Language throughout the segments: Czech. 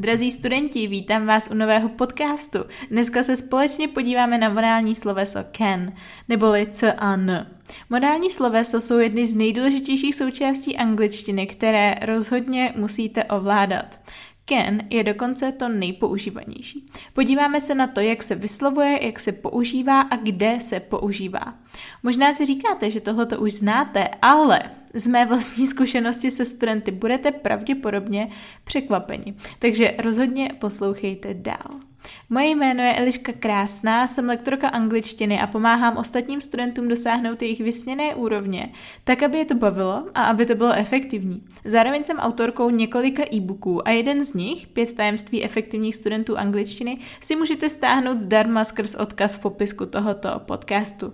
Drazí studenti, vítám vás u nového podcastu. Dneska se společně podíváme na modální sloveso can, neboli c a n. Modální slovesa jsou jedny z nejdůležitějších součástí angličtiny, které rozhodně musíte ovládat. Can je dokonce to nejpoužívanější. Podíváme se na to, jak se vyslovuje, jak se používá a kde se používá. Možná si říkáte, že tohle už znáte, ale z mé vlastní zkušenosti se studenty budete pravděpodobně překvapeni. Takže rozhodně poslouchejte dál. Moje jméno je Eliška Krásná, jsem lektorka angličtiny a pomáhám ostatním studentům dosáhnout jejich vysněné úrovně, tak aby je to bavilo a aby to bylo efektivní. Zároveň jsem autorkou několika e-booků a jeden z nich, Pět tajemství efektivních studentů angličtiny, si můžete stáhnout zdarma skrz odkaz v popisku tohoto podcastu.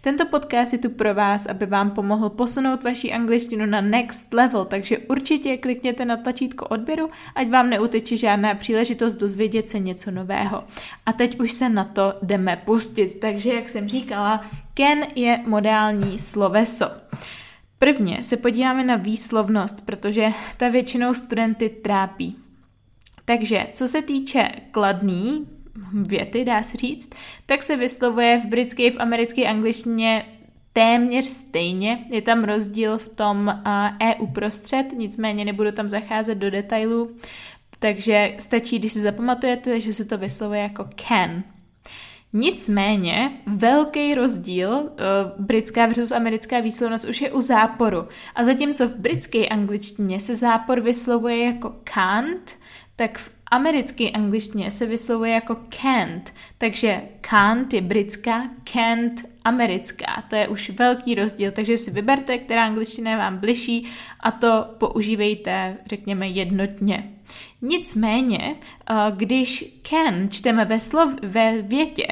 Tento podcast je tu pro vás, aby vám pomohl posunout vaši angličtinu na next level, takže určitě klikněte na tlačítko odběru, ať vám neuteče žádná příležitost dozvědět se něco nového nového. A teď už se na to jdeme pustit. Takže, jak jsem říkala, Ken je modální sloveso. Prvně se podíváme na výslovnost, protože ta většinou studenty trápí. Takže, co se týče kladný věty, dá se říct, tak se vyslovuje v britské i v americké angličtině téměř stejně. Je tam rozdíl v tom E uprostřed, nicméně nebudu tam zacházet do detailů. Takže stačí, když si zapamatujete, že se to vyslovuje jako can. Nicméně velký rozdíl uh, britská versus americká výslovnost už je u záporu. A zatímco v britské angličtině se zápor vyslovuje jako can't, tak v americké angličtině se vyslovuje jako can't. Takže can't je britská, can't americká. To je už velký rozdíl, takže si vyberte, která angličtina je vám bližší a to používejte, řekněme, jednotně. Nicméně, eh, když can čteme ve, slov, ve větě,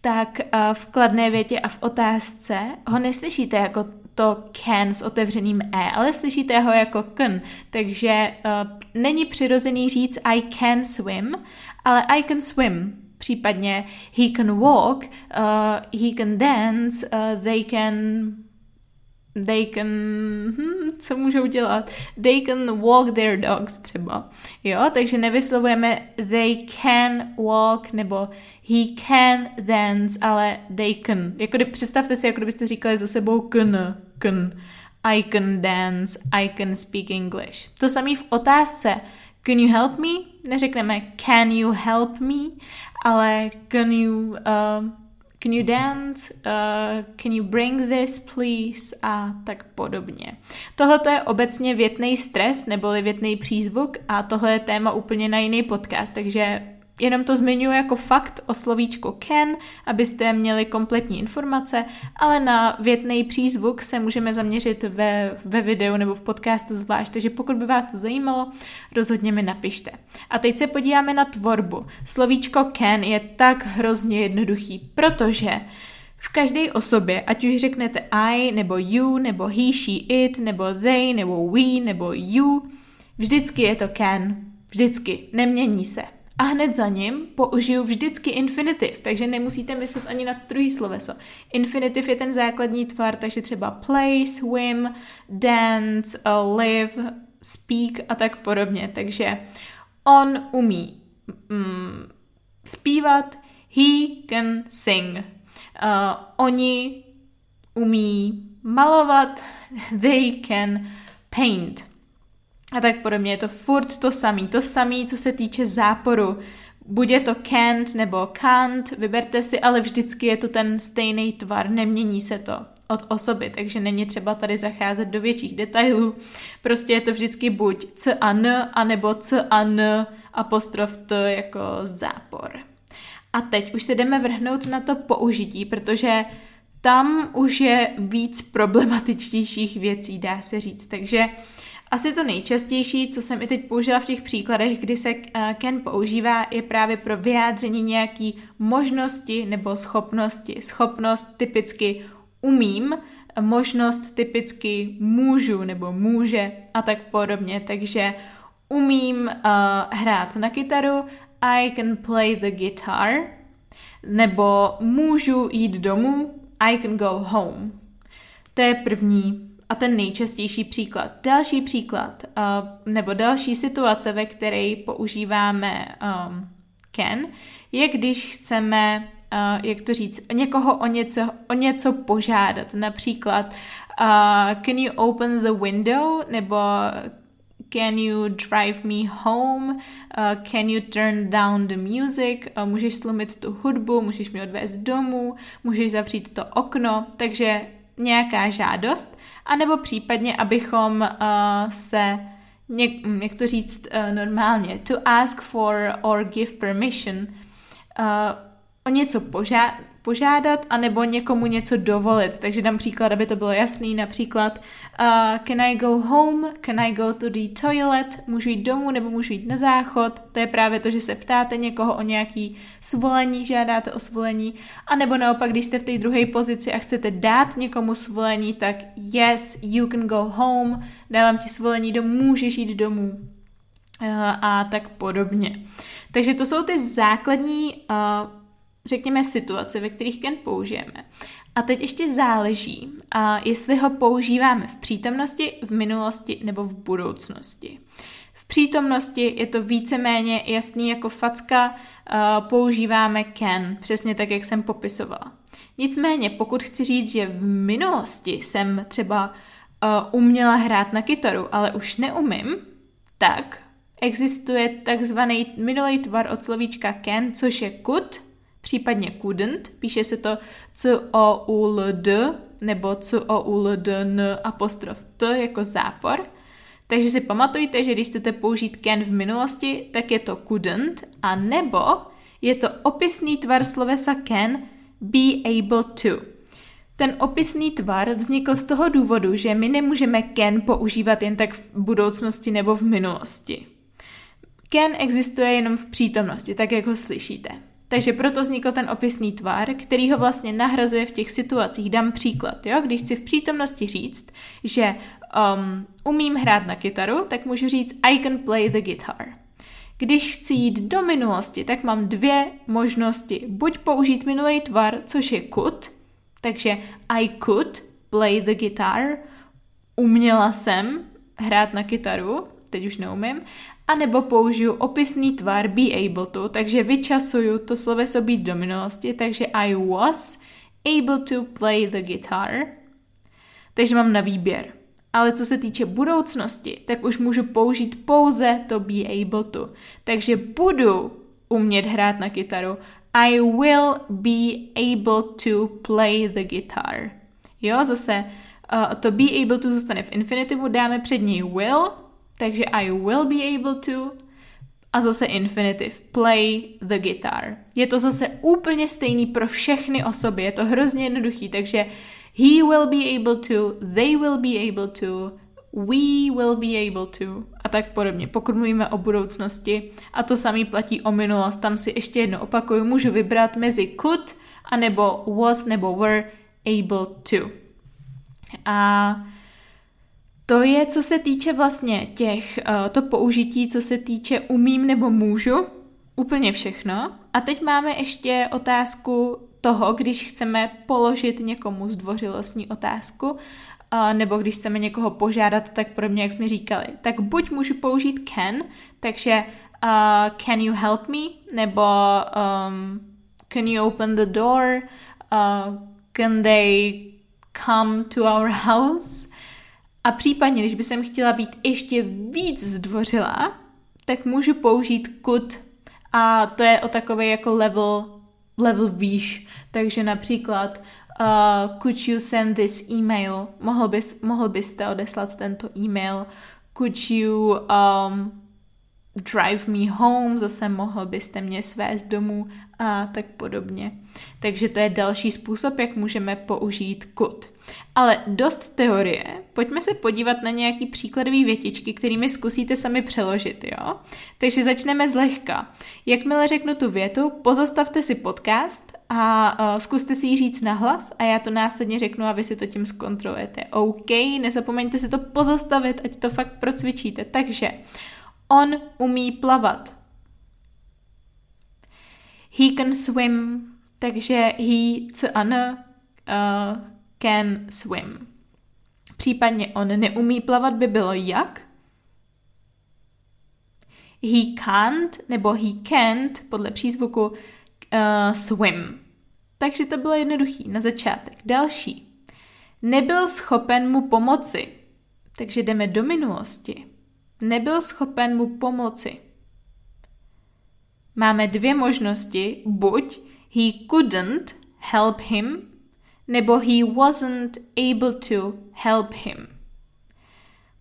tak eh, v kladné větě a v otázce ho neslyšíte jako to can s otevřeným e, ale slyšíte ho jako can, takže uh, není přirozený říct I can swim, ale I can swim. Případně he can walk, uh, he can dance, uh, they can they can, hm, co můžou dělat? They can walk their dogs třeba. Jo, takže nevyslovujeme they can walk nebo he can dance, ale they can. Jako kdy, představte si, jako kdybyste říkali za sebou can, can. I can dance, I can speak English. To samé v otázce. Can you help me? Neřekneme can you help me, ale can you uh, can you dance, uh, can you bring this please a tak podobně. Tohle je obecně větný stres neboli větný přízvuk a tohle je téma úplně na jiný podcast, takže Jenom to zmiňuji jako fakt o slovíčku can, abyste měli kompletní informace, ale na větný přízvuk se můžeme zaměřit ve, ve videu nebo v podcastu zvlášť, takže pokud by vás to zajímalo, rozhodně mi napište. A teď se podíváme na tvorbu. Slovíčko can je tak hrozně jednoduchý, protože v každé osobě, ať už řeknete I, nebo you, nebo he, she, it, nebo they, nebo we, nebo you, vždycky je to can. Vždycky. Nemění se a hned za ním použiju vždycky infinitiv, takže nemusíte myslet ani na druhý sloveso. Infinitiv je ten základní tvar, takže třeba play, swim, dance, uh, live, speak a tak podobně. Takže on umí mm, zpívat, he can sing. Uh, oni umí malovat, they can paint a tak podobně. Je to furt to samý. To samý, co se týče záporu. Buď je to can't nebo can't, vyberte si, ale vždycky je to ten stejný tvar, nemění se to od osoby, takže není třeba tady zacházet do větších detailů. Prostě je to vždycky buď c a n, anebo c a n apostrof t jako zápor. A teď už se jdeme vrhnout na to použití, protože tam už je víc problematičtějších věcí, dá se říct. Takže uh, asi to nejčastější, co jsem i teď použila v těch příkladech, kdy se Ken eh, používá, je právě pro vyjádření nějaký možnosti nebo schopnosti. Schopnost typicky umím, možnost typicky můžu nebo může a tak podobně. Takže umím uh, hrát na kytaru, I can play the guitar, nebo můžu jít domů, I can go home. To je první a ten nejčastější příklad. Další příklad, uh, nebo další situace, ve které používáme um, can, je když chceme, uh, jak to říct, někoho o něco, o něco požádat. Například, uh, can you open the window, nebo can you drive me home, uh, can you turn down the music, uh, můžeš slumit tu hudbu, můžeš mi odvést domů, můžeš zavřít to okno, takže nějaká žádost, anebo případně, abychom uh, se, něk, jak to říct uh, normálně, to ask for or give permission, uh, o něco požádat, požádat anebo někomu něco dovolit. Takže dám příklad, aby to bylo jasný, například uh, can I go home, can I go to the toilet, můžu jít domů nebo můžu jít na záchod. To je právě to, že se ptáte někoho o nějaký svolení, žádáte o svolení, a nebo naopak, když jste v té druhé pozici a chcete dát někomu svolení, tak yes, you can go home, dávám ti svolení domů, můžeš jít domů uh, a tak podobně. Takže to jsou ty základní uh, řekněme, situace, ve kterých Ken použijeme. A teď ještě záleží, a jestli ho používáme v přítomnosti, v minulosti nebo v budoucnosti. V přítomnosti je to víceméně jasný jako facka, používáme can, přesně tak, jak jsem popisovala. Nicméně, pokud chci říct, že v minulosti jsem třeba uměla hrát na kytaru, ale už neumím, tak existuje takzvaný minulý tvar od slovíčka can, což je could, případně couldn't, píše se to c o u l d nebo c o u l d n apostrof t jako zápor. Takže si pamatujte, že když chcete použít can v minulosti, tak je to couldn't, a nebo je to opisný tvar slovesa can be able to. Ten opisný tvar vznikl z toho důvodu, že my nemůžeme can používat jen tak v budoucnosti nebo v minulosti. Can existuje jenom v přítomnosti, tak jak ho slyšíte. Takže proto vznikl ten opisný tvar, který ho vlastně nahrazuje v těch situacích. Dám příklad, jo? Když chci v přítomnosti říct, že um, umím hrát na kytaru, tak můžu říct I can play the guitar. Když chci jít do minulosti, tak mám dvě možnosti. Buď použít minulý tvar, což je could, takže I could play the guitar, uměla jsem hrát na kytaru, teď už neumím, anebo použiju opisný tvar be able to, takže vyčasuju to sloveso být do minulosti, takže I was able to play the guitar. Takže mám na výběr. Ale co se týče budoucnosti, tak už můžu použít pouze to be able to. Takže budu umět hrát na kytaru. I will be able to play the guitar. Jo, zase uh, to be able to zůstane v infinitivu, dáme před něj will, takže I will be able to a zase infinitive, play the guitar. Je to zase úplně stejný pro všechny osoby, je to hrozně jednoduchý, takže he will be able to, they will be able to, we will be able to a tak podobně, pokud mluvíme o budoucnosti. A to samý platí o minulost, tam si ještě jedno opakuju, můžu vybrat mezi could anebo was nebo were able to. A to je, co se týče vlastně těch, uh, to použití, co se týče umím nebo můžu, úplně všechno. A teď máme ještě otázku toho, když chceme položit někomu zdvořilostní otázku, uh, nebo když chceme někoho požádat, tak podobně, jak jsme říkali. Tak buď můžu použít can, takže uh, can you help me, nebo um, can you open the door, uh, can they come to our house, a případně, když by jsem chtěla být ještě víc zdvořilá, tak můžu použít could a to je o takový jako level, level výš. Takže například uh, could you send this email? Mohl, bys, mohl byste odeslat tento e-mail? Could you um, drive me home? Zase mohl byste mě svést domů a tak podobně. Takže to je další způsob, jak můžeme použít could. Ale dost teorie. Pojďme se podívat na nějaký příkladový větičky, kterými zkusíte sami přeložit, jo? Takže začneme zlehka. Jakmile řeknu tu větu, pozastavte si podcast a uh, zkuste si ji říct nahlas a já to následně řeknu a vy si to tím zkontrolujete. OK, nezapomeňte si to pozastavit, ať to fakt procvičíte. Takže on umí plavat. He can swim, takže he, co ano, uh, can swim. Případně on neumí plavat by bylo jak? He can't nebo he can't podle přízvuku uh, swim. Takže to bylo jednoduchý na začátek. Další. Nebyl schopen mu pomoci. Takže jdeme do minulosti. Nebyl schopen mu pomoci. Máme dvě možnosti. Buď he couldn't help him, nebo he wasn't able to help him.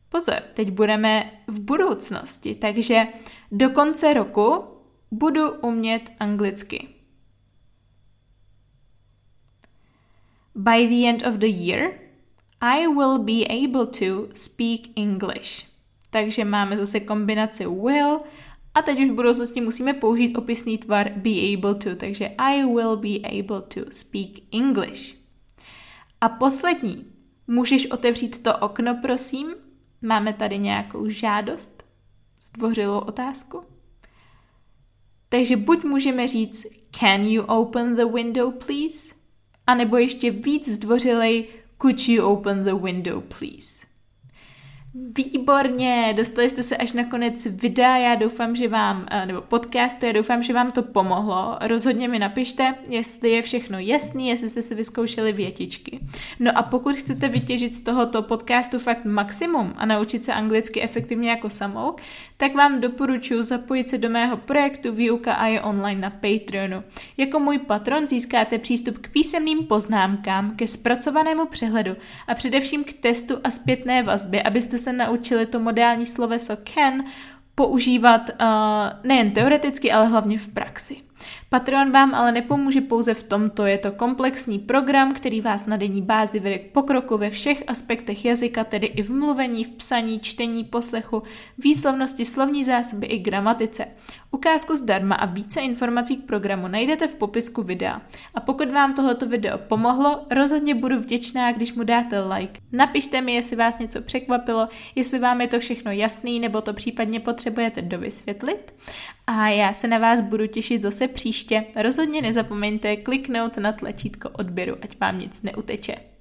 Pozor, teď budeme v budoucnosti, takže do konce roku budu umět anglicky. By the end of the year, I will be able to speak English. Takže máme zase kombinaci will a teď už v budoucnosti musíme použít opisný tvar be able to, takže I will be able to speak English. A poslední, můžeš otevřít to okno, prosím? Máme tady nějakou žádost, zdvořilou otázku. Takže buď můžeme říct can you open the window please? A nebo ještě víc zdvořilej could you open the window please? Výborně, dostali jste se až na konec videa, já doufám, že vám, eh, nebo podcastu, já doufám, že vám to pomohlo. Rozhodně mi napište, jestli je všechno jasný, jestli jste si vyzkoušeli větičky. No a pokud chcete vytěžit z tohoto podcastu fakt maximum a naučit se anglicky efektivně jako samouk, tak vám doporučuji zapojit se do mého projektu Výuka a je online na Patreonu. Jako můj patron získáte přístup k písemným poznámkám, ke zpracovanému přehledu a především k testu a zpětné vazbě, abyste se se naučili to modální sloveso can používat uh, nejen teoreticky, ale hlavně v praxi. Patreon vám ale nepomůže pouze v tomto, je to komplexní program, který vás na denní bázi vede k pokroku ve všech aspektech jazyka, tedy i v mluvení, v psaní, čtení, poslechu, výslovnosti, slovní zásoby i gramatice. Ukázku zdarma a více informací k programu najdete v popisku videa. A pokud vám tohoto video pomohlo, rozhodně budu vděčná, když mu dáte like. Napište mi, jestli vás něco překvapilo, jestli vám je to všechno jasný, nebo to případně potřebujete dovysvětlit. A já se na vás budu těšit zase příště. Rozhodně nezapomeňte kliknout na tlačítko odběru, ať vám nic neuteče.